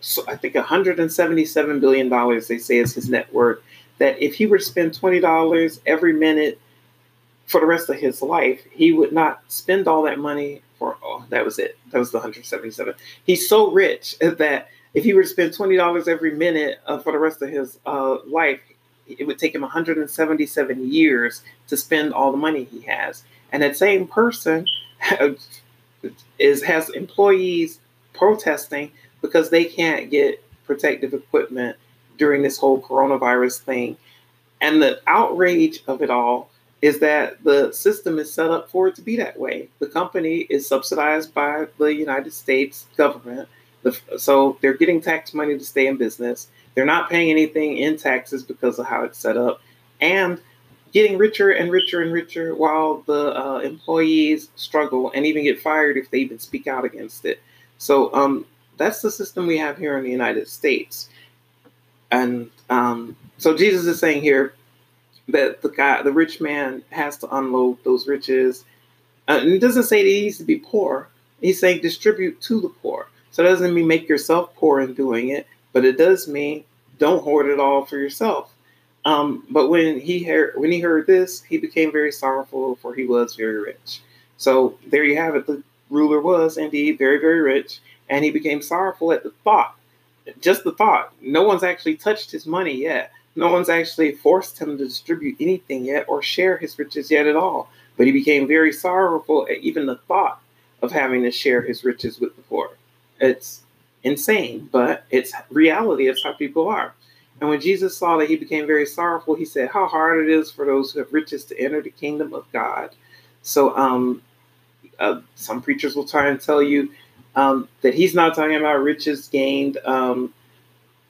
so I think 177 billion dollars they say is his net worth. That if he were to spend twenty dollars every minute for the rest of his life, he would not spend all that money for. Oh, that was it. That was the 177. He's so rich that if he were to spend twenty dollars every minute uh, for the rest of his uh, life, it would take him 177 years to spend all the money he has. And that same person is has employees protesting because they can't get protective equipment during this whole coronavirus thing. And the outrage of it all is that the system is set up for it to be that way. The company is subsidized by the United States government. So they're getting tax money to stay in business. They're not paying anything in taxes because of how it's set up. And getting richer and richer and richer while the uh, employees struggle and even get fired if they even speak out against it. So um, that's the system we have here in the United States. And um, so Jesus is saying here that the guy, the rich man, has to unload those riches. Uh, and it doesn't say that he needs to be poor. He's saying distribute to the poor. So it doesn't mean make yourself poor in doing it, but it does mean don't hoard it all for yourself. Um, but when he heard when he heard this, he became very sorrowful, for he was very rich. So there you have it. The ruler was indeed very, very rich, and he became sorrowful at the thought, just the thought. No one's actually touched his money yet. No one's actually forced him to distribute anything yet or share his riches yet at all. But he became very sorrowful at even the thought of having to share his riches with the poor. It's insane, but it's reality. It's how people are. And when Jesus saw that he became very sorrowful, he said, How hard it is for those who have riches to enter the kingdom of God. So, um, uh, some preachers will try and tell you um, that he's not talking about riches gained. Um,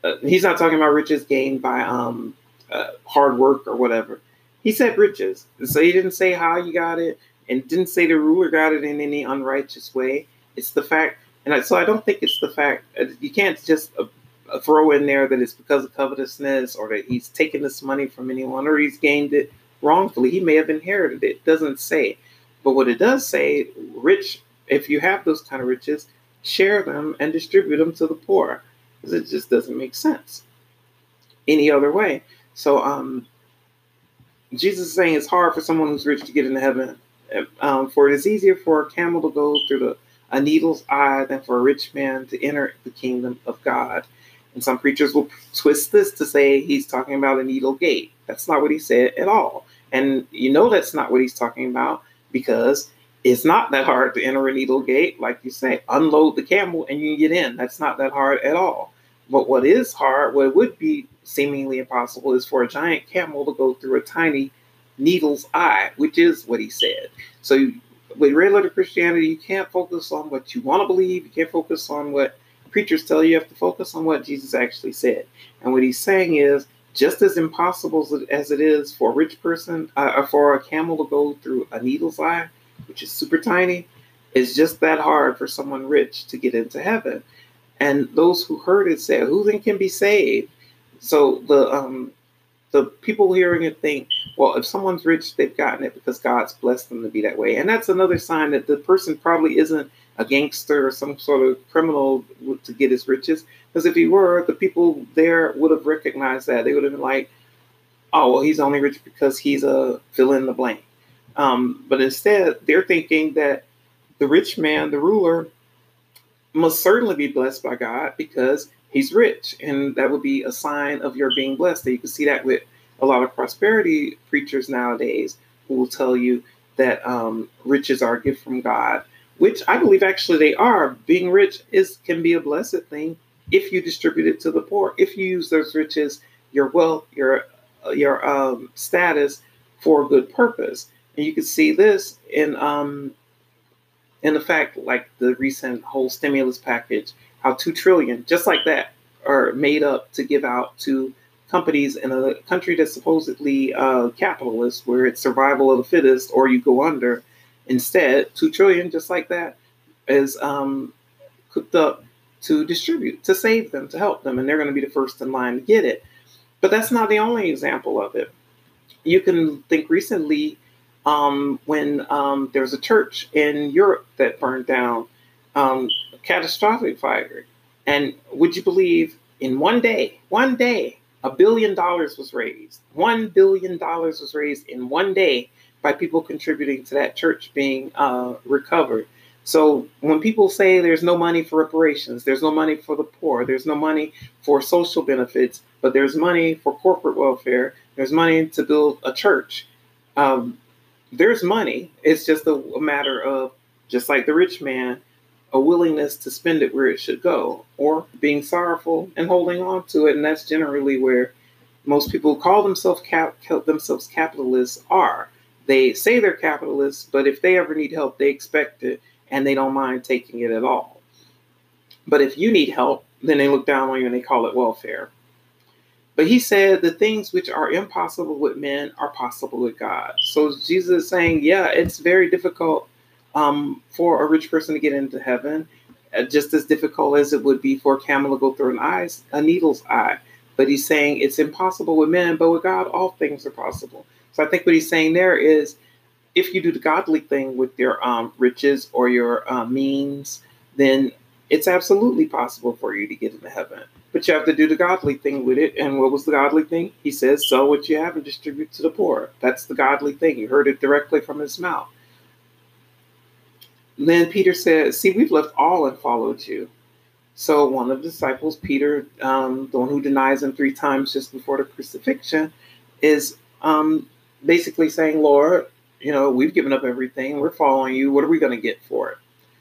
uh, he's not talking about riches gained by um, uh, hard work or whatever. He said riches. So he didn't say how you got it and didn't say the ruler got it in any unrighteous way. It's the fact, and I, so I don't think it's the fact, uh, you can't just uh, throw in there that it's because of covetousness or that he's taken this money from anyone or he's gained it wrongfully. He may have inherited it. It doesn't say. But what it does say, rich, if you have those kind of riches, share them and distribute them to the poor. Because it just doesn't make sense any other way. So um, Jesus is saying it's hard for someone who's rich to get into heaven. Um, for it is easier for a camel to go through the, a needle's eye than for a rich man to enter the kingdom of God. And some preachers will twist this to say he's talking about a needle gate. That's not what he said at all. And you know that's not what he's talking about because it's not that hard to enter a needle gate. Like you say, unload the camel and you get in. That's not that hard at all. But what is hard, what would be seemingly impossible, is for a giant camel to go through a tiny needle's eye, which is what he said. So with red letter Christianity, you can't focus on what you want to believe. You can't focus on what preachers tell you. You have to focus on what Jesus actually said. And what he's saying is just as impossible as it is for a rich person, uh, for a camel to go through a needle's eye, which is super tiny, it's just that hard for someone rich to get into heaven. And those who heard it said, "Who then can be saved?" So the um, the people hearing it think, well, if someone's rich, they've gotten it because God's blessed them to be that way. And that's another sign that the person probably isn't a gangster or some sort of criminal to get his riches. Because if he were, the people there would have recognized that. They would have been like, oh, well, he's only rich because he's a fill in the blank. Um, but instead, they're thinking that the rich man, the ruler, must certainly be blessed by God because he's rich. And that would be a sign of your being blessed. And you can see that with a lot of prosperity preachers nowadays who will tell you that um, riches are a gift from God which I believe actually they are. Being rich is can be a blessed thing if you distribute it to the poor. If you use those riches, your wealth, your your um, status for a good purpose, and you can see this in um, in the fact like the recent whole stimulus package, how two trillion just like that are made up to give out to companies in a country that's supposedly uh, capitalist, where it's survival of the fittest or you go under Instead, two trillion, just like that, is um, cooked up to distribute, to save them, to help them, and they're going to be the first in line to get it. But that's not the only example of it. You can think recently um, when um, there was a church in Europe that burned down, um, catastrophic fire. And would you believe in one day, one day, a billion dollars was raised. One billion dollars was raised in one day by people contributing to that church being uh, recovered. So when people say there's no money for reparations, there's no money for the poor, there's no money for social benefits, but there's money for corporate welfare, there's money to build a church. Um, there's money. It's just a, a matter of, just like the rich man, a willingness to spend it where it should go, or being sorrowful and holding on to it. And that's generally where most people who call themselves cap, themselves capitalists are. They say they're capitalists, but if they ever need help, they expect it and they don't mind taking it at all. But if you need help, then they look down on you and they call it welfare. But he said, The things which are impossible with men are possible with God. So Jesus is saying, Yeah, it's very difficult um, for a rich person to get into heaven, uh, just as difficult as it would be for a camel to go through an eyes, a needle's eye. But he's saying it's impossible with men, but with God, all things are possible. So I think what he's saying there is if you do the godly thing with your um, riches or your uh, means, then it's absolutely possible for you to get into heaven. But you have to do the godly thing with it. And what was the godly thing? He says, Sell what you have and distribute to the poor. That's the godly thing. You heard it directly from his mouth. Then Peter says, See, we've left all and followed you. So one of the disciples, Peter, um, the one who denies him three times just before the crucifixion, is um, basically saying, Lord, you know, we've given up everything. We're following you. What are we going to get for it?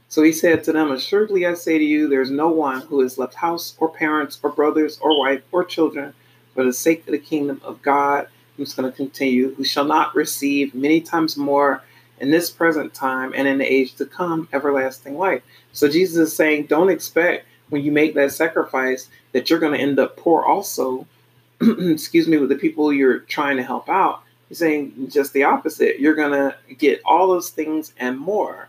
So he said to them, Assuredly I say to you, there's no one who has left house or parents or brothers or wife or children for the sake of the kingdom of God who's going to continue, who shall not receive many times more in this present time and in the age to come everlasting life. So Jesus is saying, don't expect when you make that sacrifice that you're going to end up poor also, excuse me, with the people you're trying to help out. He's saying just the opposite. You're going to get all those things and more,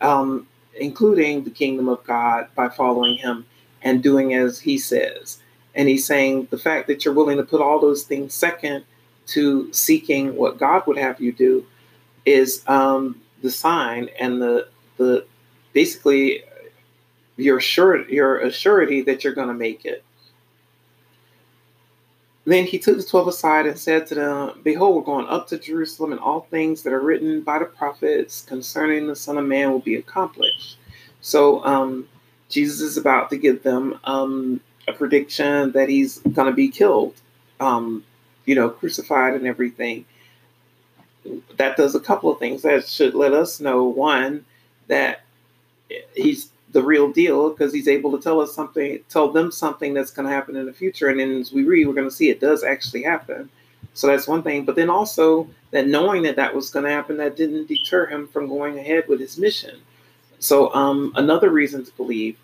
um, including the kingdom of God by following him and doing as he says. And he's saying the fact that you're willing to put all those things second to seeking what God would have you do is um, the sign and the the basically your sure your assurity that you're going to make it. Then he took the twelve aside and said to them, Behold, we're going up to Jerusalem, and all things that are written by the prophets concerning the Son of Man will be accomplished. So um, Jesus is about to give them um, a prediction that he's going to be killed, um, you know, crucified and everything that does a couple of things. That should let us know one that he's the real deal because he's able to tell us something, tell them something that's going to happen in the future, and then as we read, we're going to see it does actually happen. So that's one thing. But then also that knowing that that was going to happen, that didn't deter him from going ahead with his mission. So um, another reason to believe.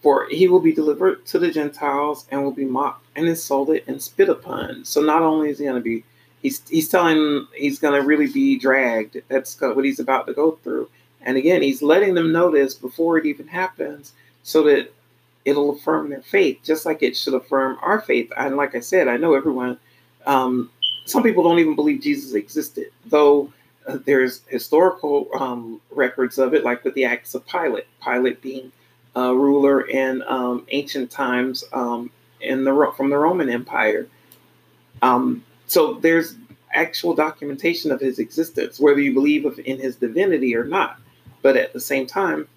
For he will be delivered to the Gentiles and will be mocked and insulted and spit upon. So not only is he going to be he's he's telling he's going to really be dragged. That's what he's about to go through. And again, he's letting them know this before it even happens, so that it'll affirm their faith, just like it should affirm our faith. And like I said, I know everyone. Um, some people don't even believe Jesus existed, though. Uh, there's historical um, records of it, like with the Acts of Pilate. Pilate being a ruler in um, ancient times um, in the from the Roman Empire. Um, so there's actual documentation of his existence, whether you believe in his divinity or not. But at the same time,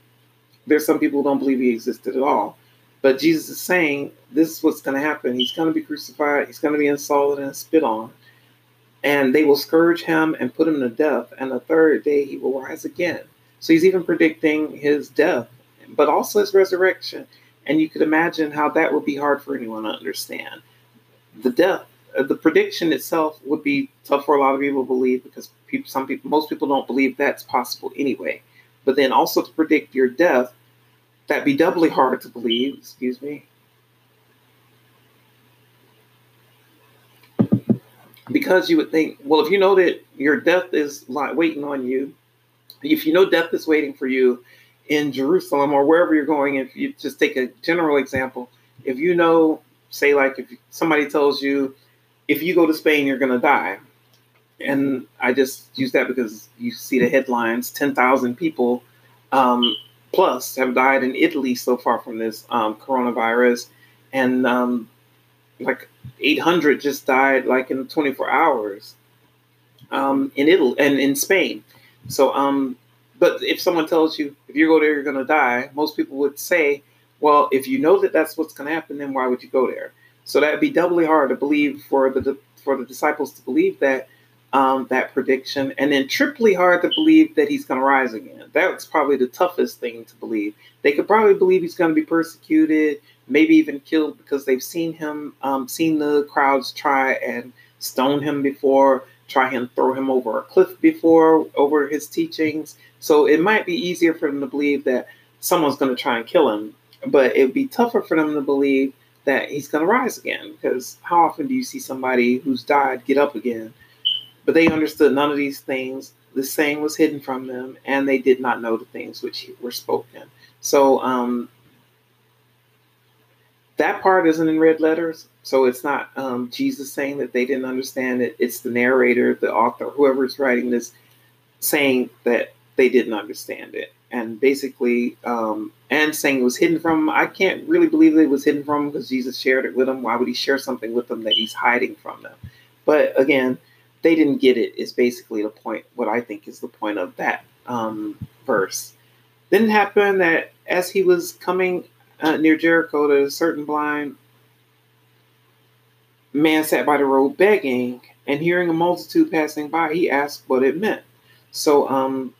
there's some people who don't believe he existed at all. But Jesus is saying this is what's going to happen. He's going to be crucified. He's going to be insulted and spit on. And they will scourge him and put him to death. And the third day he will rise again. So he's even predicting his death, but also his resurrection. And you could imagine how that would be hard for anyone to understand. The death uh, the prediction itself would be tough for a lot of people to believe because people, some people, most people don't believe that's possible anyway. But then also to predict your death, that'd be doubly hard to believe. Excuse me. Because you would think, well, if you know that your death is like waiting on you, if you know death is waiting for you in Jerusalem or wherever you're going, if you just take a general example, if you know, say, like if somebody tells you if you go to Spain, you're going to die. And I just use that because you see the headlines 10,000 people um, plus have died in Italy so far from this um, coronavirus, and um, like 800 just died like in 24 hours um, in Italy and in Spain. So, um, but if someone tells you if you go there you're going to die, most people would say, well, if you know that that's what's going to happen, then why would you go there? So that'd be doubly hard to believe for the for the disciples to believe that um, that prediction, and then triply hard to believe that he's going to rise again. That's probably the toughest thing to believe. They could probably believe he's going to be persecuted, maybe even killed because they've seen him, um, seen the crowds try and stone him before, try and throw him over a cliff before over his teachings. So it might be easier for them to believe that someone's going to try and kill him, but it would be tougher for them to believe that he's going to rise again because how often do you see somebody who's died get up again? But they understood none of these things. The saying was hidden from them, and they did not know the things which were spoken. So um, that part isn't in red letters. So it's not um, Jesus saying that they didn't understand it. It's the narrator, the author, whoever's writing this, saying that they didn't understand it, and basically, um, and saying it was hidden from them. I can't really believe it was hidden from them because Jesus shared it with them. Why would he share something with them that he's hiding from them? But again, they didn't get it is basically the point what i think is the point of that um, verse. Then it happened that as he was coming uh, near jericho to a certain blind man sat by the road begging and hearing a multitude passing by he asked what it meant. So um,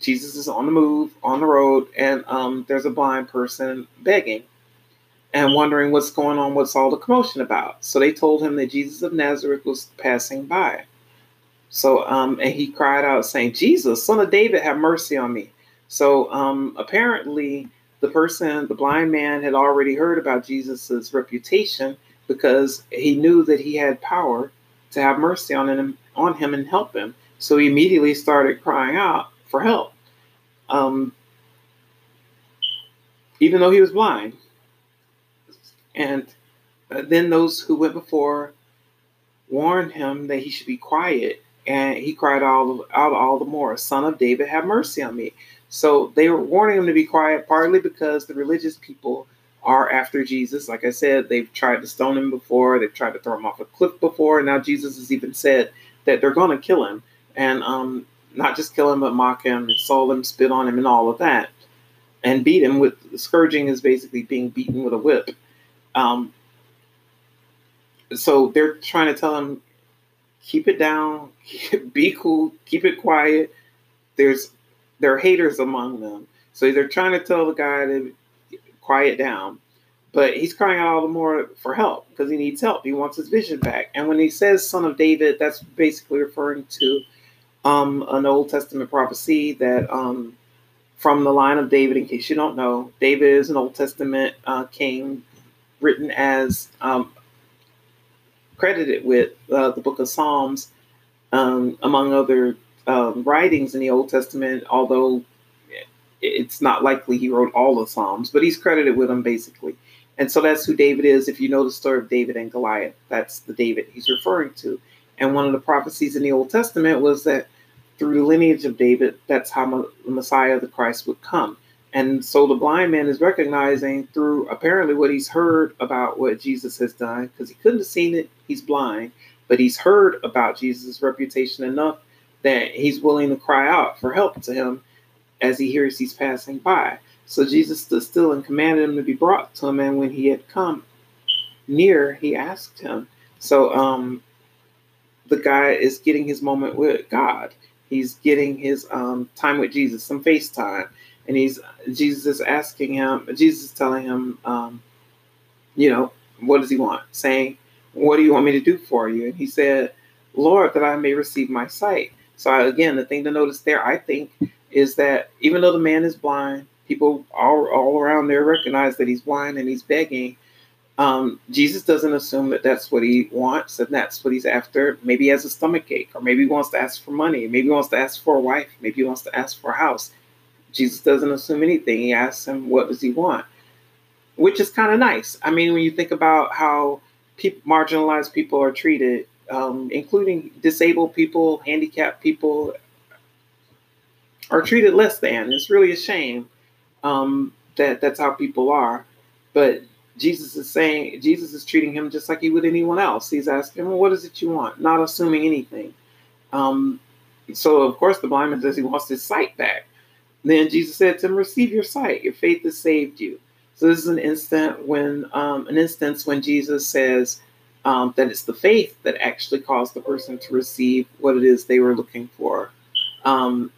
jesus is on the move on the road and um, there's a blind person begging and wondering what's going on, what's all the commotion about. So they told him that Jesus of Nazareth was passing by. So, um, and he cried out, saying, Jesus, son of David, have mercy on me. So, um, apparently, the person, the blind man, had already heard about Jesus's reputation because he knew that he had power to have mercy on him, on him and help him. So he immediately started crying out for help. Um, even though he was blind, and uh, then those who went before warned him that he should be quiet. And he cried all out all the more, Son of David, have mercy on me. So they were warning him to be quiet, partly because the religious people are after Jesus. Like I said, they've tried to stone him before, they've tried to throw him off a cliff before, and now Jesus has even said that they're going to kill him. And um, not just kill him, but mock him, insult him, spit on him, and all of that. And beat him with scourging is basically being beaten with a whip. Um, so they're trying to tell him, keep it down, be cool, keep it quiet. There's there are haters among them, so they're trying to tell the guy to quiet down. But he's crying out all the more for help because he needs help. He wants his vision back. And when he says "son of David," that's basically referring to um, an Old Testament prophecy that um, from the line of David. In case you don't know, David is an Old Testament uh, king written as um, credited with uh, the book of Psalms, um, among other um, writings in the Old Testament, although it's not likely he wrote all the Psalms, but he's credited with them basically. And so that's who David is. If you know the story of David and Goliath, that's the David he's referring to. And one of the prophecies in the Old Testament was that through the lineage of David, that's how the Messiah, the Christ, would come. And so the blind man is recognizing through apparently what he's heard about what Jesus has done, because he couldn't have seen it, he's blind, but he's heard about Jesus' reputation enough that he's willing to cry out for help to him as he hears he's passing by. So Jesus stood still and commanded him to be brought to him, and when he had come near, he asked him. So um, the guy is getting his moment with God. He's getting his um, time with Jesus, some FaceTime and he's Jesus is asking him, Jesus is telling him, um, you know, what does he want? Saying, "What do you want me to do for you?" And he said, "Lord, that I may receive my sight." So again, the thing to notice there, I think, is that even though the man is blind, people all all around there recognize that he's blind and he's begging. Um, Jesus doesn't assume that that's what he wants and that's what he's after. Maybe he has a stomach ache, or maybe he wants to ask for money, maybe he wants to ask for a wife, maybe he wants to ask for a house. Jesus doesn't assume anything. He asks him, What does he want? Which is kind of nice. I mean, when you think about how people, marginalized people are treated, um, including disabled people, handicapped people, are treated less than. It's really a shame. um, that that's how people are. But Jesus is saying Jesus is treating him just like he would anyone else. He's asking, well, what is it you want? Not assuming anything. Um, so of course the blind man says he wants his sight back. Then Jesus said to him, "Receive your sight. Your faith has saved you." So this is an instant when um, an instance when Jesus says um, that it's the faith that actually caused the person to receive what it is they were looking for, um,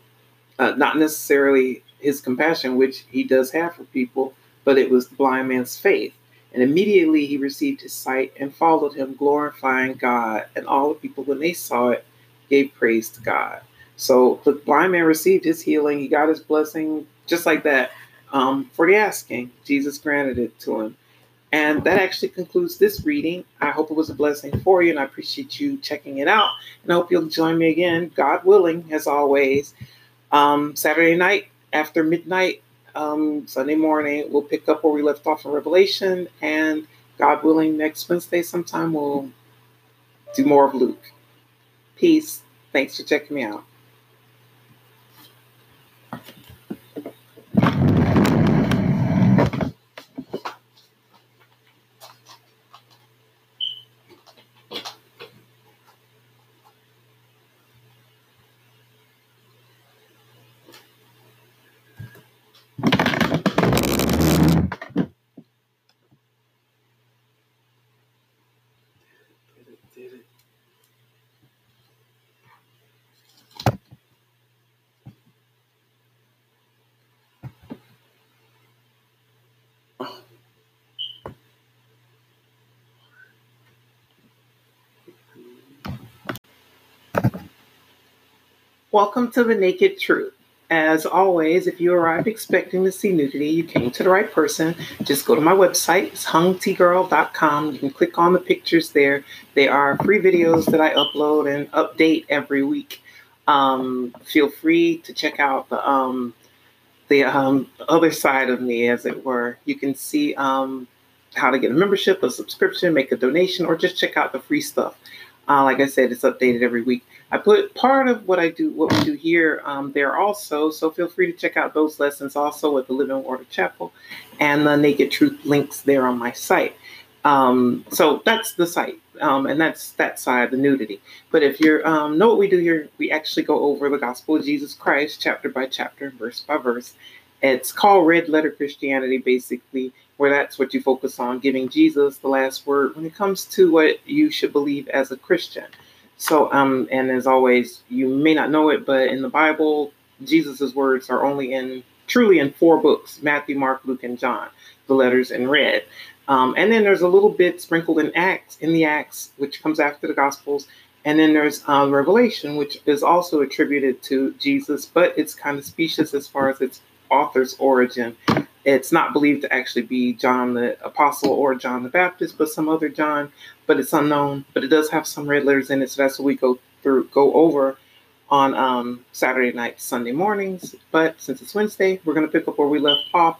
uh, not necessarily his compassion, which he does have for people, but it was the blind man's faith. And immediately he received his sight and followed him, glorifying God. And all the people, when they saw it, gave praise to God. So the blind man received his healing. He got his blessing just like that um, for the asking. Jesus granted it to him. And that actually concludes this reading. I hope it was a blessing for you, and I appreciate you checking it out. And I hope you'll join me again, God willing, as always, um, Saturday night after midnight um, Sunday morning, we'll pick up where we left off in Revelation, and God willing, next Wednesday sometime we'll do more of Luke. Peace. Thanks for checking me out. Welcome to the Naked Truth. As always, if you arrived expecting to see nudity, you came to the right person. Just go to my website, it's hungtgirl.com. You can click on the pictures there. They are free videos that I upload and update every week. Um, feel free to check out the um, the um, other side of me, as it were. You can see um, how to get a membership, a subscription, make a donation, or just check out the free stuff. Uh, like I said, it's updated every week. I put part of what I do, what we do here, um, there also. So feel free to check out those lessons also at the Living Water Chapel and the Naked Truth links there on my site. Um, so that's the site, um, and that's that side, the nudity. But if you um, know what we do here, we actually go over the Gospel of Jesus Christ, chapter by chapter, and verse by verse. It's called Red Letter Christianity, basically, where that's what you focus on, giving Jesus the last word when it comes to what you should believe as a Christian. So, um, and as always, you may not know it, but in the Bible, Jesus's words are only in truly in four books: Matthew, Mark, Luke, and John. The letters in red. Um, and then there's a little bit sprinkled in Acts, in the Acts, which comes after the Gospels. And then there's um, Revelation, which is also attributed to Jesus, but it's kind of specious as far as its author's origin. It's not believed to actually be John the Apostle or John the Baptist, but some other John, but it's unknown. But it does have some red letters in it, so that's what we go through, go over on um, Saturday night, Sunday mornings. But since it's Wednesday, we're going to pick up where we left off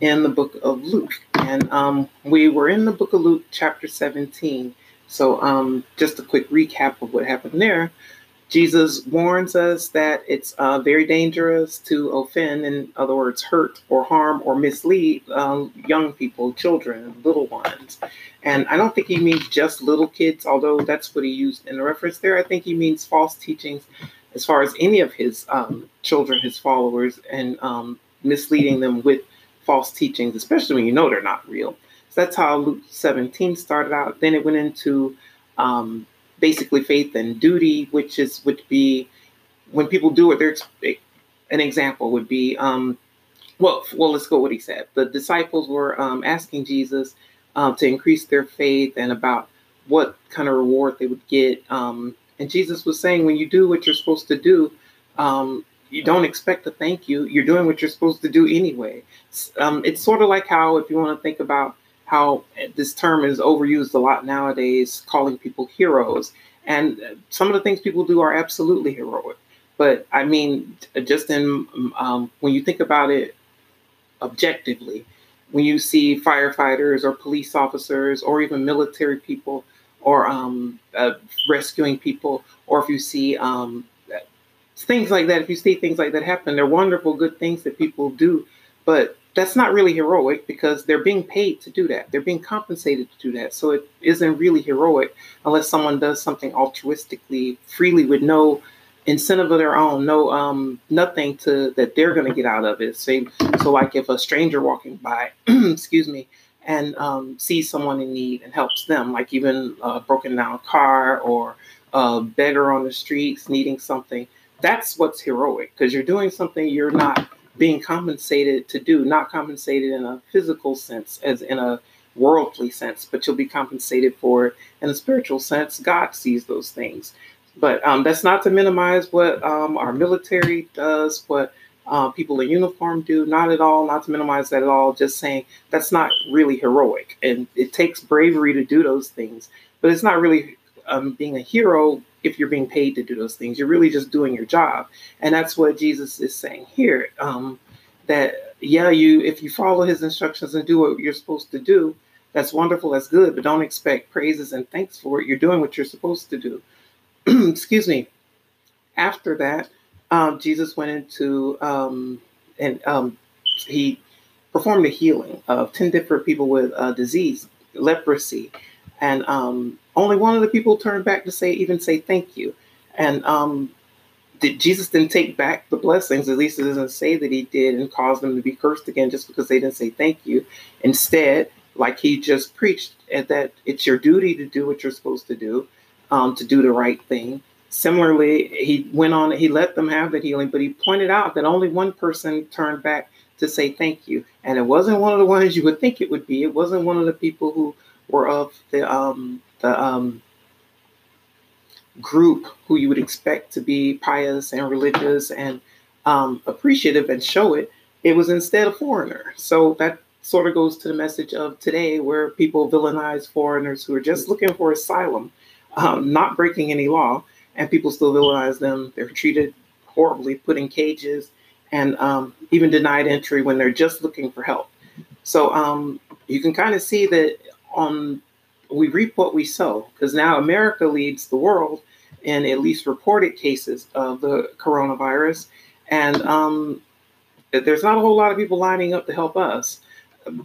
in the book of Luke. And um, we were in the book of Luke, chapter 17. So, um, just a quick recap of what happened there. Jesus warns us that it's uh, very dangerous to offend, in other words, hurt or harm or mislead uh, young people, children, little ones. And I don't think he means just little kids, although that's what he used in the reference there. I think he means false teachings as far as any of his um, children, his followers, and um, misleading them with false teachings, especially when you know they're not real. So that's how Luke 17 started out. Then it went into um, basically faith and duty, which is would be when people do it. There's an example would be um, well, well, let's go what he said. The disciples were um, asking Jesus um, to increase their faith and about what kind of reward they would get. Um, and Jesus was saying, when you do what you're supposed to do, um, you don't expect a thank you. You're doing what you're supposed to do anyway. Um, it's sort of like how, if you want to think about how this term is overused a lot nowadays, calling people heroes. And some of the things people do are absolutely heroic. But I mean, just in um, when you think about it objectively, when you see firefighters or police officers or even military people or um, uh, rescuing people, or if you see um, things like that, if you see things like that happen, they're wonderful, good things that people do but that's not really heroic because they're being paid to do that. They're being compensated to do that. So it isn't really heroic unless someone does something altruistically, freely, with no incentive of their own, no um nothing to that they're going to get out of it. Say so, like if a stranger walking by, excuse me, and um, sees someone in need and helps them, like even a broken down car or a beggar on the streets needing something. That's what's heroic because you're doing something you're not being compensated to do, not compensated in a physical sense, as in a worldly sense, but you'll be compensated for it in a spiritual sense. God sees those things. But um, that's not to minimize what um, our military does, what uh, people in uniform do, not at all, not to minimize that at all, just saying that's not really heroic. And it takes bravery to do those things, but it's not really um, being a hero if you're being paid to do those things. You're really just doing your job. And that's what Jesus is saying here. Um, that yeah, you if you follow his instructions and do what you're supposed to do, that's wonderful, that's good, but don't expect praises and thanks for it. You're doing what you're supposed to do. Excuse me. After that, um, Jesus went into um, and um, he performed a healing of 10 different people with uh, disease, leprosy. And um, only one of the people turned back to say, even say thank you. And um, did, Jesus didn't take back the blessings. At least it doesn't say that he did and cause them to be cursed again just because they didn't say thank you. Instead, like he just preached, that it's your duty to do what you're supposed to do, um, to do the right thing. Similarly, he went on, he let them have the healing, but he pointed out that only one person turned back to say thank you. And it wasn't one of the ones you would think it would be. It wasn't one of the people who were of the um, the um, group who you would expect to be pious and religious and um, appreciative and show it, it was instead a foreigner. So that sort of goes to the message of today where people villainize foreigners who are just looking for asylum, um, not breaking any law, and people still villainize them. They're treated horribly, put in cages, and um, even denied entry when they're just looking for help. So um, you can kind of see that on we reap what we sow because now America leads the world in at least reported cases of the coronavirus. And um, there's not a whole lot of people lining up to help us.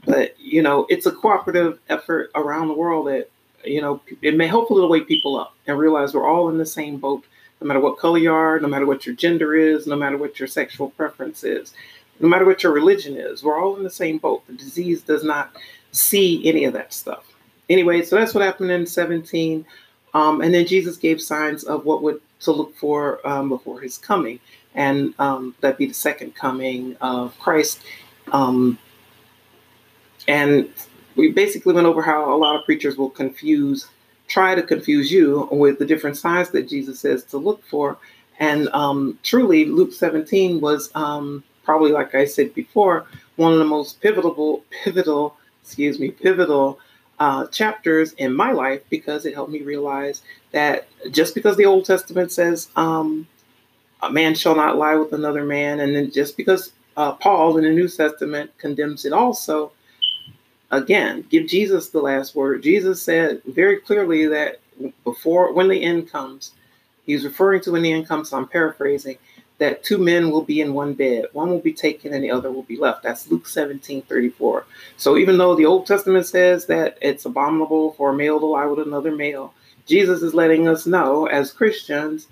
But, you know, it's a cooperative effort around the world that, you know, it may hopefully wake people up and realize we're all in the same boat, no matter what color you are, no matter what your gender is, no matter what your sexual preference is, no matter what your religion is. We're all in the same boat. The disease does not see any of that stuff anyway, so that's what happened in 17. Um, and then Jesus gave signs of what would to look for um, before his coming, and um, that'd be the second coming of Christ. Um, and we basically went over how a lot of preachers will confuse, try to confuse you with the different signs that Jesus says to look for. And um, truly, Luke 17 was um, probably, like I said before, one of the most pivotal, pivotal, excuse me, pivotal uh, chapters in my life because it helped me realize that just because the Old Testament says um, a man shall not lie with another man, and then just because uh, Paul in the New Testament condemns it also, again, give Jesus the last word. Jesus said very clearly that before, when the end comes, he's referring to when the end comes, so I'm paraphrasing, that two men will be in one bed. One will be taken and the other will be left. That's Luke 17 34. So even though the Old Testament says that it's abominable for a male to lie with another male, Jesus is letting us know as Christians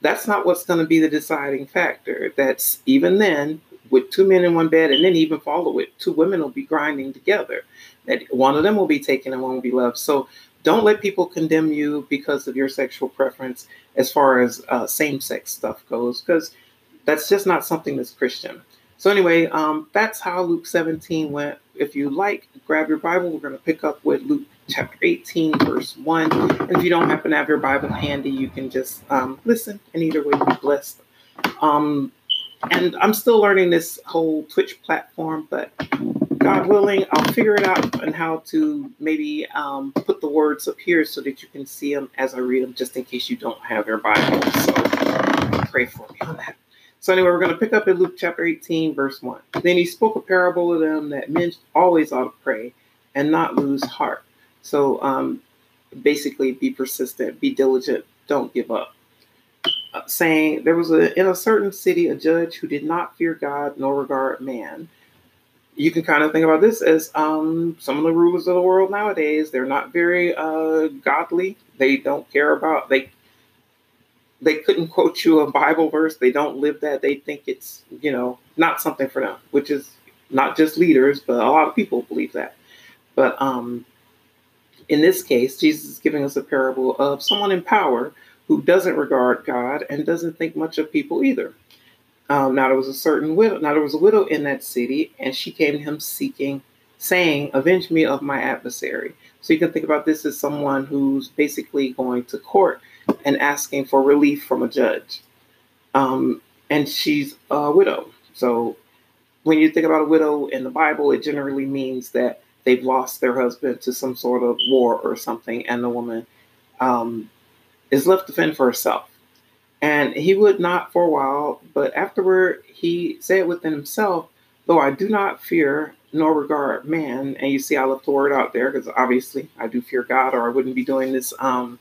that's not what's going to be the deciding factor. That's even then, with two men in one bed, and then even follow it, two women will be grinding together. That one of them will be taken and one will be left. So don't let people condemn you because of your sexual preference as far as uh, same sex stuff goes, because that's just not something that's Christian. So anyway, um, that's how Luke 17 went. If you like, grab your Bible. We're going to pick up with Luke chapter 18, verse 1. And if you don't happen to have your Bible handy, you can just um, listen and either way be blessed. Um, and I'm still learning this whole Twitch platform, but God willing, I'll figure it out and how to maybe um, put the words up here so that you can see them as I read them, just in case you don't have your Bible. So pray for me on that. So anyway, we're going to pick up in Luke chapter 18, verse 1. Then he spoke a parable to them that men always ought to pray and not lose heart. So um, basically, be persistent, be diligent, don't give up. Uh, saying there was a in a certain city a judge who did not fear God nor regard man. you can kind of think about this as um, some of the rulers of the world nowadays. They're not very uh, godly. They don't care about they. They couldn't quote you a Bible verse. They don't live that. They think it's you know not something for them, which is not just leaders, but a lot of people believe that. But um, in this case, Jesus is giving us a parable of someone in power who doesn't regard God and doesn't think much of people either. Um, now there was a certain widow. Now there was a widow in that city, and she came to him seeking, saying, "Avenge me of my adversary." So you can think about this as someone who's basically going to court and asking for relief from a judge. Um, and she's a widow. So when you think about a widow in the Bible, it generally means that they've lost their husband to some sort of war or something, and the woman um, is left to fend for herself. And he would not for a while, but afterward he said within himself, Though I do not fear nor regard man, and you see I left the word out there because obviously I do fear God, or I wouldn't be doing this um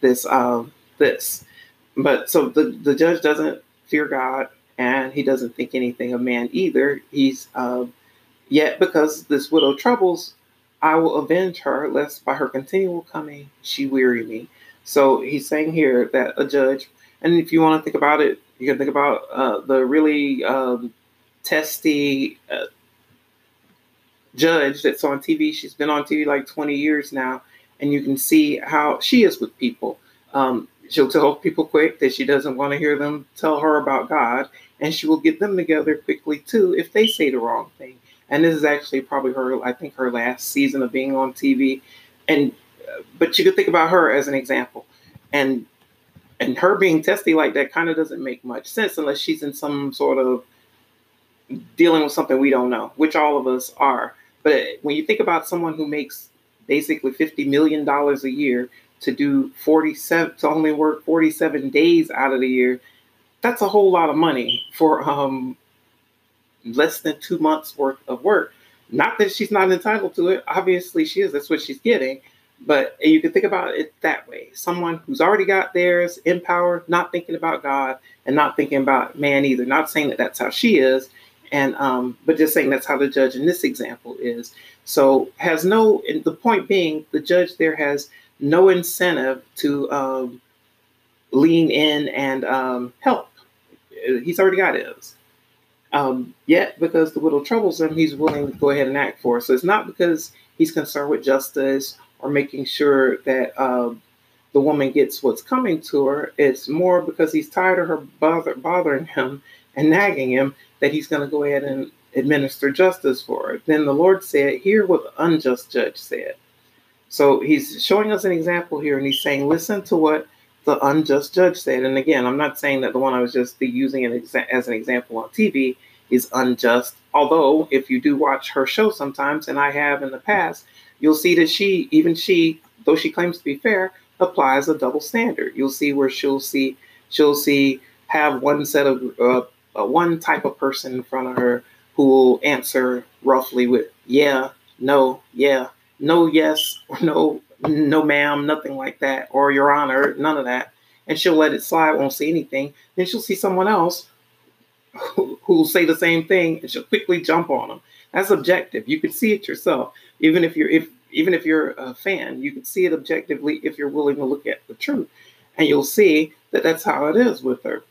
this um this. But so the, the judge doesn't fear God and he doesn't think anything of man either. He's uh, yet because this widow troubles, I will avenge her, lest by her continual coming she weary me. So he's saying here that a judge and if you want to think about it, you can think about uh, the really um, testy uh, judge that's on TV. She's been on TV like 20 years now, and you can see how she is with people. Um, she'll tell people quick that she doesn't want to hear them tell her about God, and she will get them together quickly too if they say the wrong thing. And this is actually probably her, I think, her last season of being on TV. And uh, but you could think about her as an example. And and her being testy like that kind of doesn't make much sense unless she's in some sort of dealing with something we don't know, which all of us are. But when you think about someone who makes basically $50 million a year to do 47, to only work 47 days out of the year, that's a whole lot of money for um, less than two months worth of work. Not that she's not entitled to it. Obviously, she is. That's what she's getting. But you can think about it that way someone who's already got theirs in power, not thinking about God and not thinking about man either. Not saying that that's how she is, and um, but just saying that's how the judge in this example is. So has no. The point being, the judge there has no incentive to um, lean in and um, help. He's already got his. Um, yet, because the widow troubles him, he's willing to go ahead and act for. Her. So it's not because he's concerned with justice or making sure that um, the woman gets what's coming to her. It's more because he's tired of her bother, bothering him and nagging him that he's going to go ahead and administer justice for her. Then the Lord said, Hear what the unjust judge said. So he's showing us an example here and he's saying, Listen to what the unjust judge said. And again, I'm not saying that the one I was just using as an example on TV is unjust. Although, if you do watch her show sometimes, and I have in the past, you'll see that she, even she, though she claims to be fair, applies a double standard. You'll see where she'll see she'll see have one set of uh, uh, one type of person in front of her who will answer roughly with yeah, no, yeah, no, yes, or no, no, ma'am, nothing like that, or your honor, none of that, and she'll let it slide, won't say anything. Then she'll see someone else who will say the same thing, and she'll quickly jump on them. That's objective. You can see it yourself even if you're if even if you're a fan, you can see it objectively if you're willing to look at the truth, and you'll see that that's how it is with her.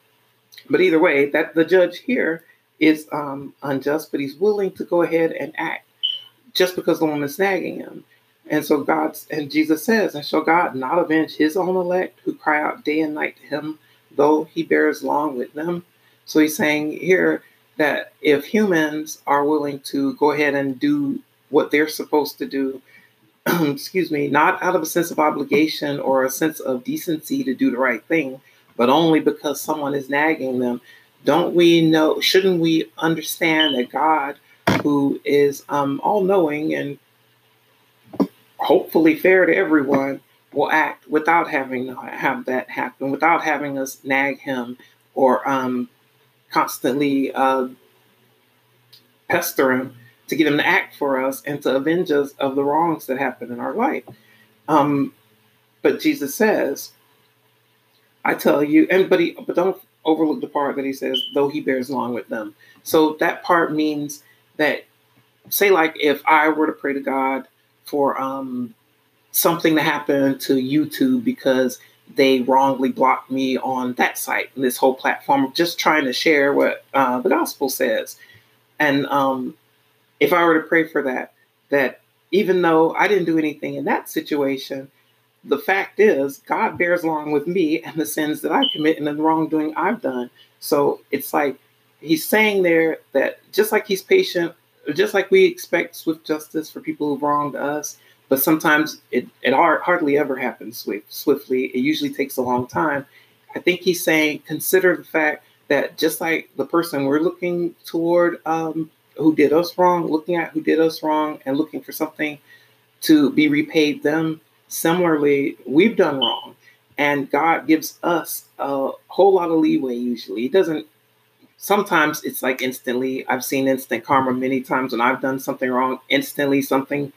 But either way, that the judge here is um, unjust, but he's willing to go ahead and act just because the woman's nagging him. And so God's and Jesus says, and shall God not avenge his own elect who cry out day and night to him, though he bears long with them? So he's saying here that if humans are willing to go ahead and do what they're supposed to do, excuse me, not out of a sense of obligation or a sense of decency to do the right thing, but only because someone is nagging them. Don't we know, shouldn't we understand that God, who is um, all knowing and hopefully fair to everyone, will act without having to have that happen, without having us nag him or um, constantly uh, pester him to get him to act for us and to avenge us of the wrongs that happen in our life. Um, but Jesus says, I tell you, and but he but don't overlook the part that he says, though he bears long with them. So that part means that say like if I were to pray to God for um, something to happen to YouTube because they wrongly blocked me on that site, this whole platform, just trying to share what uh, the gospel says. And um, if I were to pray for that, that even though I didn't do anything in that situation, the fact is God bears along with me and the sins that I commit and the wrongdoing I've done. So it's like he's saying there that just like he's patient, just like we expect swift justice for people who've wronged us, but sometimes it, it hardly ever happens swift, swiftly. It usually takes a long time. I think he's saying consider the fact that just like the person we're looking toward um, who did us wrong, looking at who did us wrong, and looking for something to be repaid them, similarly, we've done wrong. And God gives us a whole lot of leeway usually. He doesn't sometimes it's like instantly. I've seen instant karma many times when I've done something wrong. Instantly, something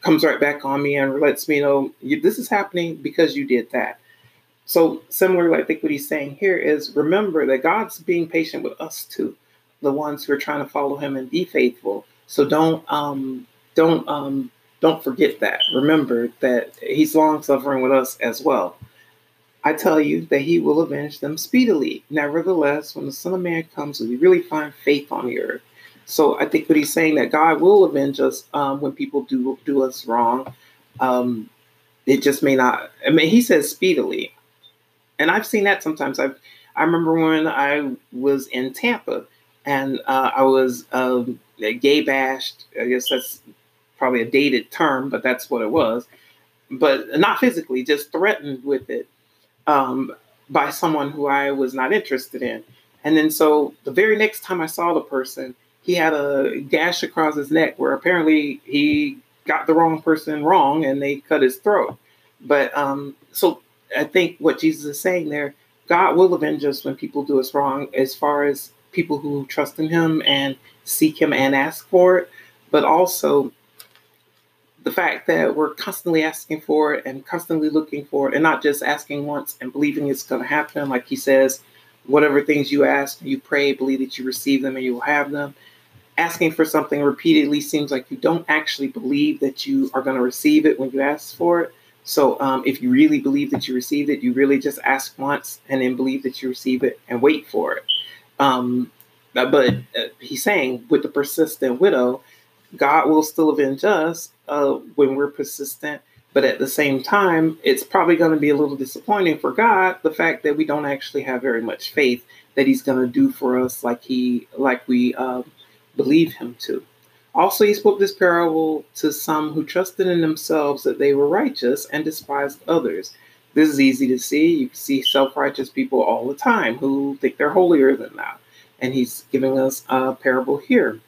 comes right back on me and lets me know this is happening because you did that. So, similarly, I think what he's saying here is remember that God's being patient with us too, the ones who are trying to follow Him and be faithful. So don't um, don't um, don't forget that. Remember that He's long suffering with us as well. I tell you that he will avenge them speedily. Nevertheless, when the Son of Man comes, will he really find faith on the earth? So I think what he's saying that God will avenge us um, when people do do us wrong. Um, it just may not. I mean, he says speedily, and I've seen that sometimes. I've I remember when I was in Tampa and uh, I was um, gay bashed. I guess that's probably a dated term, but that's what it was. But not physically, just threatened with it um, by someone who I was not interested in. And then so the very next time I saw the person, he had a gash across his neck where apparently he got the wrong person wrong and they cut his throat. But um, so I think what Jesus is saying there, God will avenge us when people do us wrong, as far as people who trust in Him and seek Him and ask for it. But also, the fact that we're constantly asking for it and constantly looking for it and not just asking once and believing it's going to happen. Like he says whatever things you ask you pray believe that you receive them and you will have them. Asking for something repeatedly seems like you don't actually believe that you are going to receive it when you ask for it. So um, if you really believe that you received it you really just ask once and then believe that you receive it and wait for it. Um, but uh, he's saying with the persistent widow God will still avenge us uh, when we're persistent. But at the same time, it's probably going to be a little disappointing for God the fact that we don't actually have very much faith that He's going to do for us like He like we uh, believe Him to. Also, He spoke this parable to some who trusted in themselves that they were righteous and despised others. This is easy to see. You see self-righteous people all the time who think they're holier than thou, and He's giving us a parable here.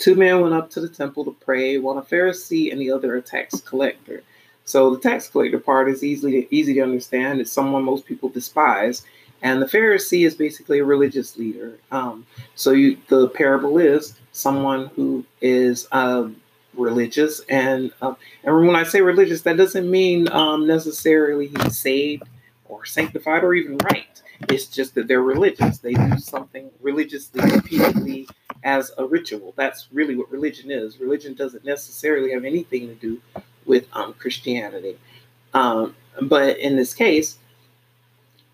Two men went up to the temple to pray, one a Pharisee and the other a tax collector. So the tax collector part is easily easy to understand. It's someone most people despise, and the Pharisee is basically a religious leader. Um, so you, the parable is someone who is uh, religious, and uh, and when I say religious, that doesn't mean um, necessarily he's saved or sanctified or even right. It's just that they're religious. They do something religiously repeatedly as a ritual. That's really what religion is. Religion doesn't necessarily have anything to do with um, Christianity. Um, but in this case,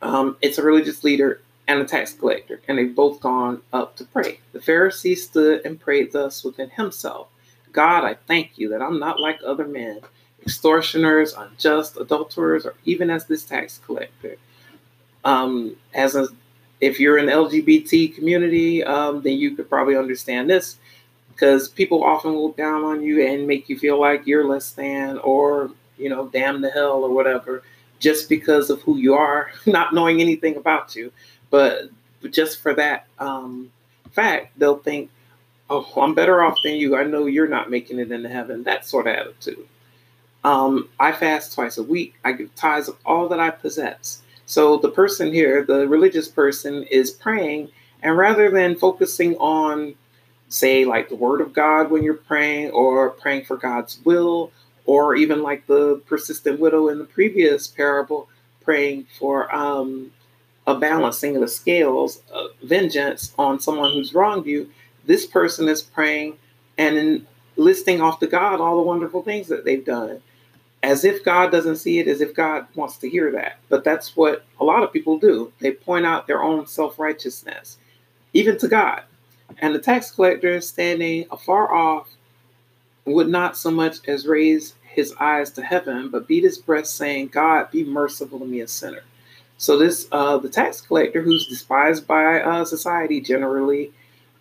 um, it's a religious leader and a tax collector, and they've both gone up to pray. The Pharisee stood and prayed thus within himself God, I thank you that I'm not like other men, extortioners, unjust, adulterers, or even as this tax collector. Um, as a if you're in the LGBT community, um, then you could probably understand this because people often look down on you and make you feel like you're less than or, you know, damn the hell or whatever, just because of who you are, not knowing anything about you. But just for that um, fact, they'll think, oh, I'm better off than you. I know you're not making it into heaven. That sort of attitude. Um, I fast twice a week. I give tithes of all that I possess. So the person here, the religious person, is praying, and rather than focusing on, say, like the word of God when you're praying, or praying for God's will, or even like the persistent widow in the previous parable, praying for um, a balancing of the scales, of vengeance on someone who's wronged you, this person is praying and in listing off to God all the wonderful things that they've done, as if God doesn't see it, as if God wants to hear that. But that's what a lot of people do. They point out their own self righteousness, even to God. And the tax collector, standing afar off, would not so much as raise his eyes to heaven, but beat his breast, saying, God, be merciful to me, a sinner. So this, uh, the tax collector, who's despised by uh, society generally,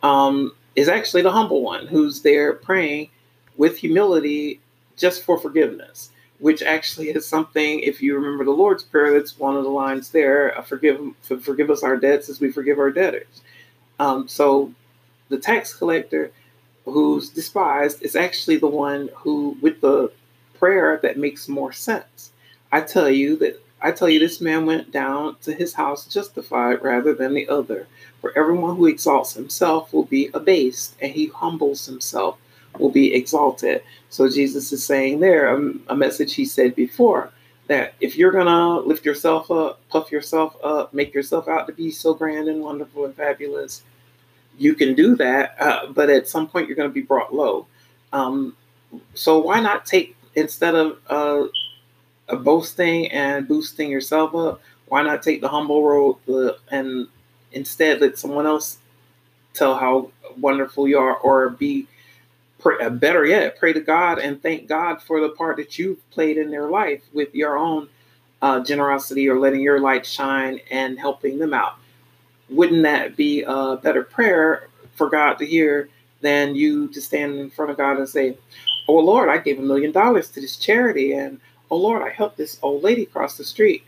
um, is actually the humble one, who's there praying with humility just for forgiveness, which actually is something. If you remember the Lord's prayer, that's one of the lines there: uh, "Forgive, forgive us our debts as we forgive our debtors." Um, so, the tax collector, who's despised, is actually the one who, with the prayer that makes more sense. I tell you that I tell you, this man went down to his house justified rather than the other. For everyone who exalts himself will be abased, and he humbles himself will be exalted. So Jesus is saying there um, a message he said before that if you're gonna lift yourself up, puff yourself up, make yourself out to be so grand and wonderful and fabulous, you can do that. Uh, but at some point, you're gonna be brought low. Um, so why not take instead of uh, boasting and boosting yourself up, why not take the humble road and instead let someone else tell how wonderful you are, or be pray, uh, better yet, pray to God and thank God for the part that you've played in their life with your own uh, generosity or letting your light shine and helping them out. Wouldn't that be a better prayer for God to hear than you to stand in front of God and say, Oh Lord, I gave a million dollars to this charity and oh Lord, I helped this old lady cross the street.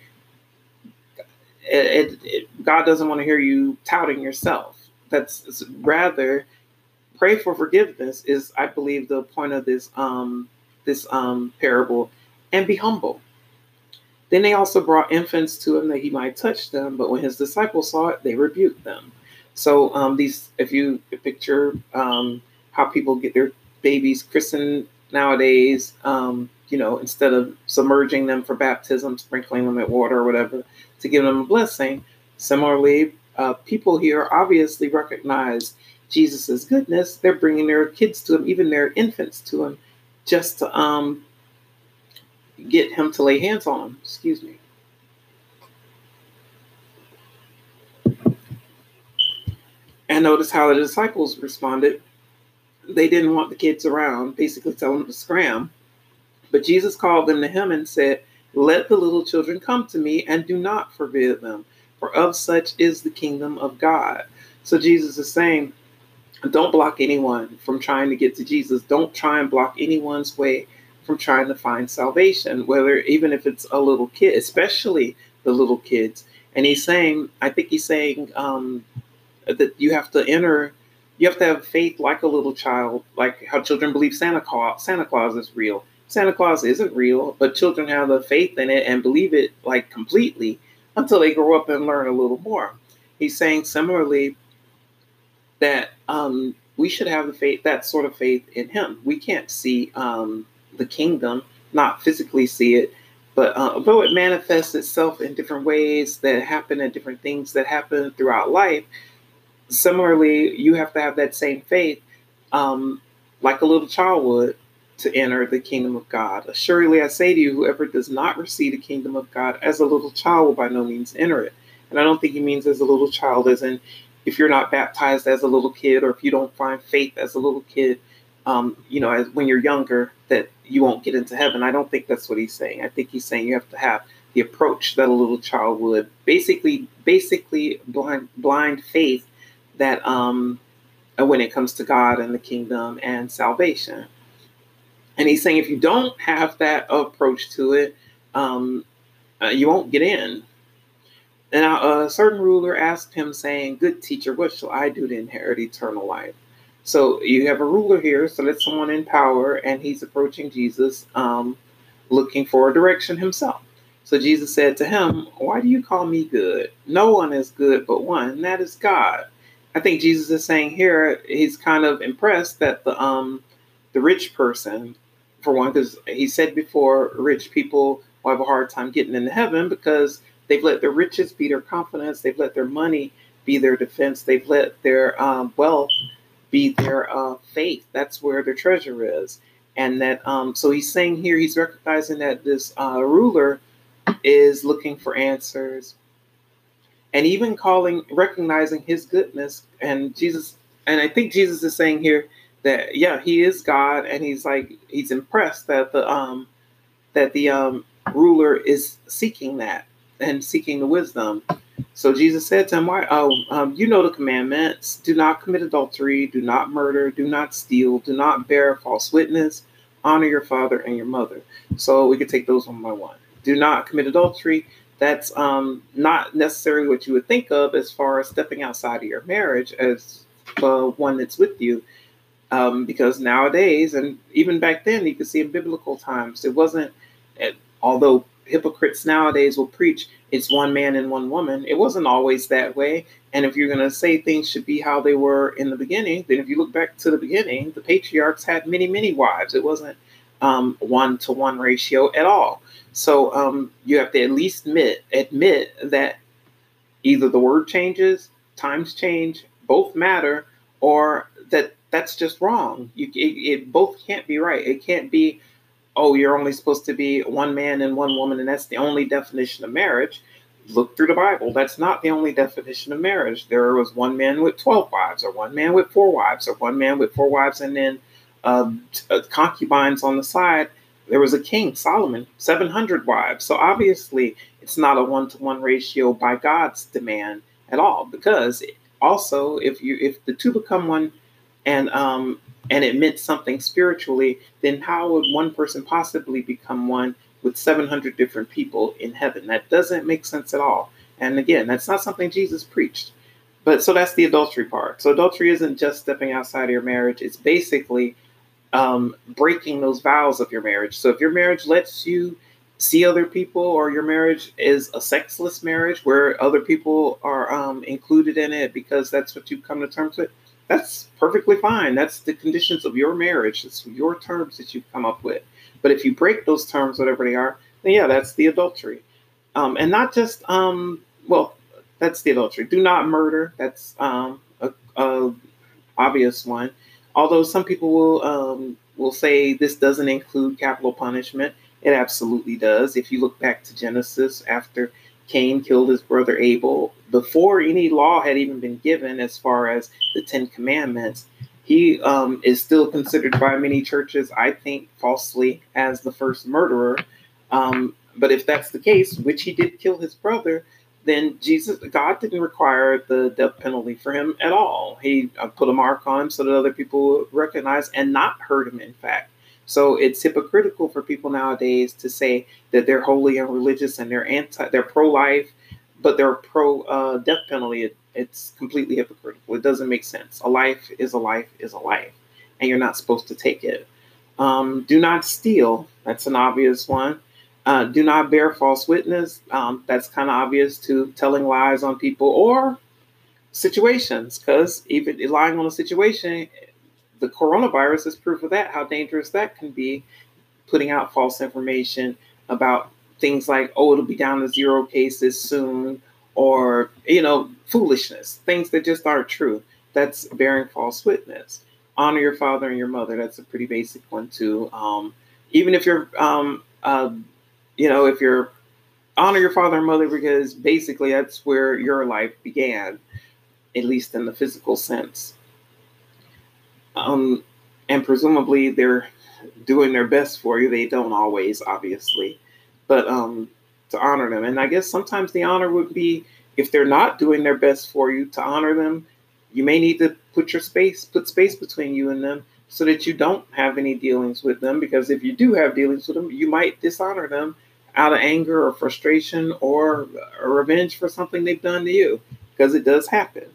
It, it, it, God doesn't want to hear you touting yourself. That's rather pray for forgiveness is, I believe, the point of this um, this um, parable, and be humble. Then they also brought infants to him that he might touch them, but when his disciples saw it, they rebuked them. So um, these, if you picture um, how people get their babies christened nowadays, um, you know, instead of submerging them for baptism, sprinkling them with water or whatever to give them a blessing. Similarly, uh, people here obviously recognize Jesus' goodness. They're bringing their kids to him, even their infants to him, just to um, get him to lay hands on them. Excuse me. And notice how the disciples responded. They didn't want the kids around, basically telling them to scram but Jesus called them to him and said, Let the little children come to me and do not forbid them, for of such is the kingdom of God. So Jesus is saying, don't block anyone from trying to get to Jesus. Don't try and block anyone's way from trying to find salvation, whether even if it's a little kid, especially the little kids. And he's saying, I think he's saying um, that you have to enter, you have to have faith like a little child, like how children believe Santa Claus, Santa Claus is real. Santa Claus isn't real, but children have the faith in it and believe it like completely until they grow up and learn a little more. He's saying similarly that um, we should have the faith, that sort of faith in Him. We can't see um, the kingdom, not physically see it, but uh, although it manifests itself in different ways that happen and different things that happen throughout life, similarly, you have to have that same faith, um, like a little child would, to enter the kingdom of God. Assuredly, I say to you, whoever does not receive the kingdom of God as a little child will by no means enter it. And I don't think he means as a little child, as in if you're not baptized as a little kid or if you don't find faith as a little kid, um, you know, as when you're younger, that you won't get into heaven. I don't think that's what he's saying. I think he's saying you have to have the approach that a little child would. Basically, basically blind blind faith that um, when it comes to God and the kingdom and salvation. And he's saying if you don't have that approach to it, um, uh, you won't get in. And a certain ruler asked him, saying, Good teacher, what shall I do to inherit eternal life? So you have a ruler here, so that's someone in power, and he's approaching Jesus um, looking for a direction himself. So Jesus said to him, Why do you call me good? No one is good but one, and that is God. I think Jesus is saying here, he's kind of impressed that the um, the rich person for one, because he said before, rich people will have a hard time getting into heaven because they've let their riches be their confidence, they've let their money be their defense, they've let their um, wealth be their uh, faith. That's where their treasure is. And that, um, so he's saying here, he's recognizing that this uh, ruler is looking for answers and even calling, recognizing his goodness. And Jesus, and I think Jesus is saying here that, yeah, he is God. And he's like, he's impressed that the, um, that the um, ruler is seeking that and seeking the wisdom. So Jesus said to him, "Why? Oh, um, you know the commandments: do not commit adultery, do not murder, do not steal, do not bear false witness, honor your father and your mother." So we could take those one by one. Do not commit adultery. That's um, not necessarily what you would think of as far as stepping outside of your marriage as the one that's with you. Um, because nowadays, and even back then, you could see in biblical times, it wasn't, although hypocrites nowadays will preach it's one man and one woman. It wasn't always that way. And if you're going to say things should be how they were in the beginning, then if you look back to the beginning, the patriarchs had many, many wives. It wasn't one to one ratio at all. So um, you have to at least admit admit that either the word changes, times change, both matter, or that that's just wrong. You, it, it both can't be right. It can't be oh, you're only supposed to be one man and one woman, and that's the only definition of marriage. Look through the Bible. That's not the only definition of marriage. There was one man with 12 wives, or one man with four wives, or one man with four wives, and then um, uh, concubines on the side. There was a king, Solomon, 700 wives. So obviously, it's not a one to one ratio by God's demand at all. Because also, if you if the two become one, and um, and it meant something spiritually, then how would one person possibly become one with 700 different people in heaven? That doesn't make sense at all. And again, that's not something Jesus preached. But so that's the adultery part. So adultery isn't just stepping outside of your marriage, it's basically um, breaking those vows of your marriage. So if your marriage lets you see other people, or your marriage is a sexless marriage where other people are um, included in it because that's what you've come to terms with, that's perfectly fine. That's the conditions of your marriage. It's your terms that you've come up with. But if you break those terms, whatever they are, then yeah, that's the adultery. Um, and not just, um, well, that's the adultery. Do not murder. That's um, a, a, obvious one. Although some people will um, will say this doesn't include capital punishment, it absolutely does. If you look back to Genesis, after Cain killed his brother Abel before any law had even been given as far as the Ten Commandments. He um, is still considered by many churches, I think, falsely as the first murderer. Um, but if that's the case, which he did kill his brother, then Jesus, God didn't require the death penalty for him at all. He uh, put a mark on him so that other people would recognize and not hurt him, in fact. So it's hypocritical for people nowadays to say that they're holy and religious and they're anti, they're pro-life, but they're pro uh, death penalty. It, it's completely hypocritical. It doesn't make sense. A life is a life is a life, and you're not supposed to take it. Um, do not steal. That's an obvious one. Uh, do not bear false witness. Um, that's kind of obvious to telling lies on people or situations, because even lying on a situation the coronavirus is proof of that, how dangerous that can be, putting out false information about things like, oh, it'll be down to zero cases soon, or, you know, foolishness, things that just aren't true. That's bearing false witness. Honor your father and your mother. That's a pretty basic one, too. Um, even if you're, um, uh, you know, if you're honor your father and mother because basically that's where your life began, at least in the physical sense. Um, and presumably they're doing their best for you. They don't always, obviously, but um, to honor them. And I guess sometimes the honor would be if they're not doing their best for you to honor them. You may need to put your space, put space between you and them, so that you don't have any dealings with them. Because if you do have dealings with them, you might dishonor them out of anger or frustration or, or revenge for something they've done to you. Because it does happen.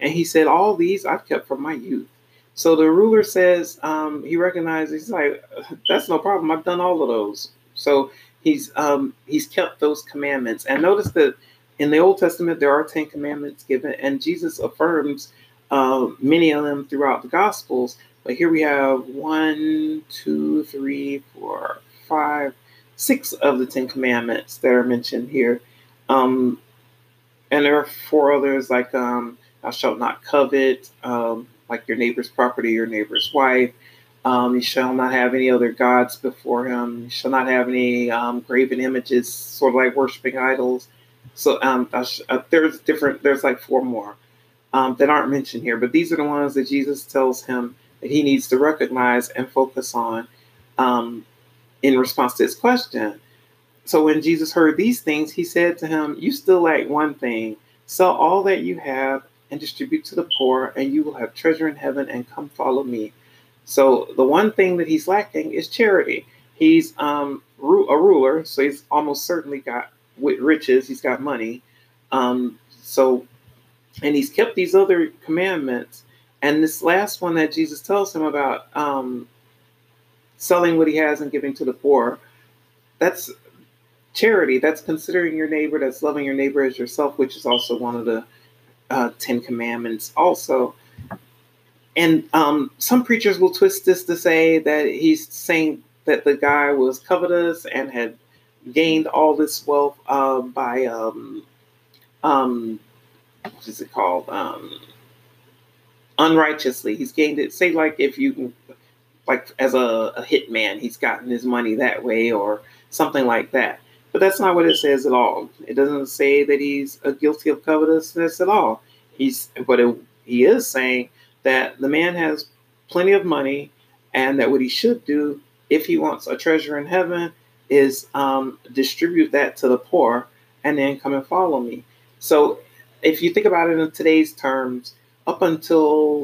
And he said, All these I've kept from my youth. So the ruler says um, he recognizes. He's like, "That's no problem. I've done all of those." So he's um, he's kept those commandments. And notice that in the Old Testament there are ten commandments given, and Jesus affirms uh, many of them throughout the Gospels. But here we have one, two, three, four, five, six of the Ten Commandments that are mentioned here. Um, and there are four others like um, "Thou shalt not covet." Um, like your neighbor's property, your neighbor's wife. Um, you shall not have any other gods before him. You shall not have any um, graven images, sort of like worshiping idols. So um, uh, there's different. There's like four more um, that aren't mentioned here, but these are the ones that Jesus tells him that he needs to recognize and focus on um, in response to his question. So when Jesus heard these things, he said to him, "You still lack one thing. Sell all that you have and distribute to the poor, and you will have treasure in heaven. And come follow me." So the one thing that he's lacking is charity. He's um, a ruler, so he's almost certainly got riches. He's got money. Um, so, and he's kept these other commandments. And this last one that Jesus tells him about um, selling what he has and giving to the poor, that's charity. That's considering your neighbor. That's loving your neighbor as yourself, which is also one of the uh, Ten Commandments. Also, and um, some preachers will twist this to say that he's saying that the guy was covetous and had gained all this wealth uh, by um, um, what is it called? Um, unrighteously. He's gained it. Say like if you like as a, a hitman, he's gotten his money that way or something like that. But that's not what it says at all. It doesn't say that he's guilty of covetousness at all. He's but it, he is saying that the man has plenty of money and that what he should do if he wants a treasure in heaven is um, distribute that to the poor and then come and follow me. So if you think about it in today's terms, up until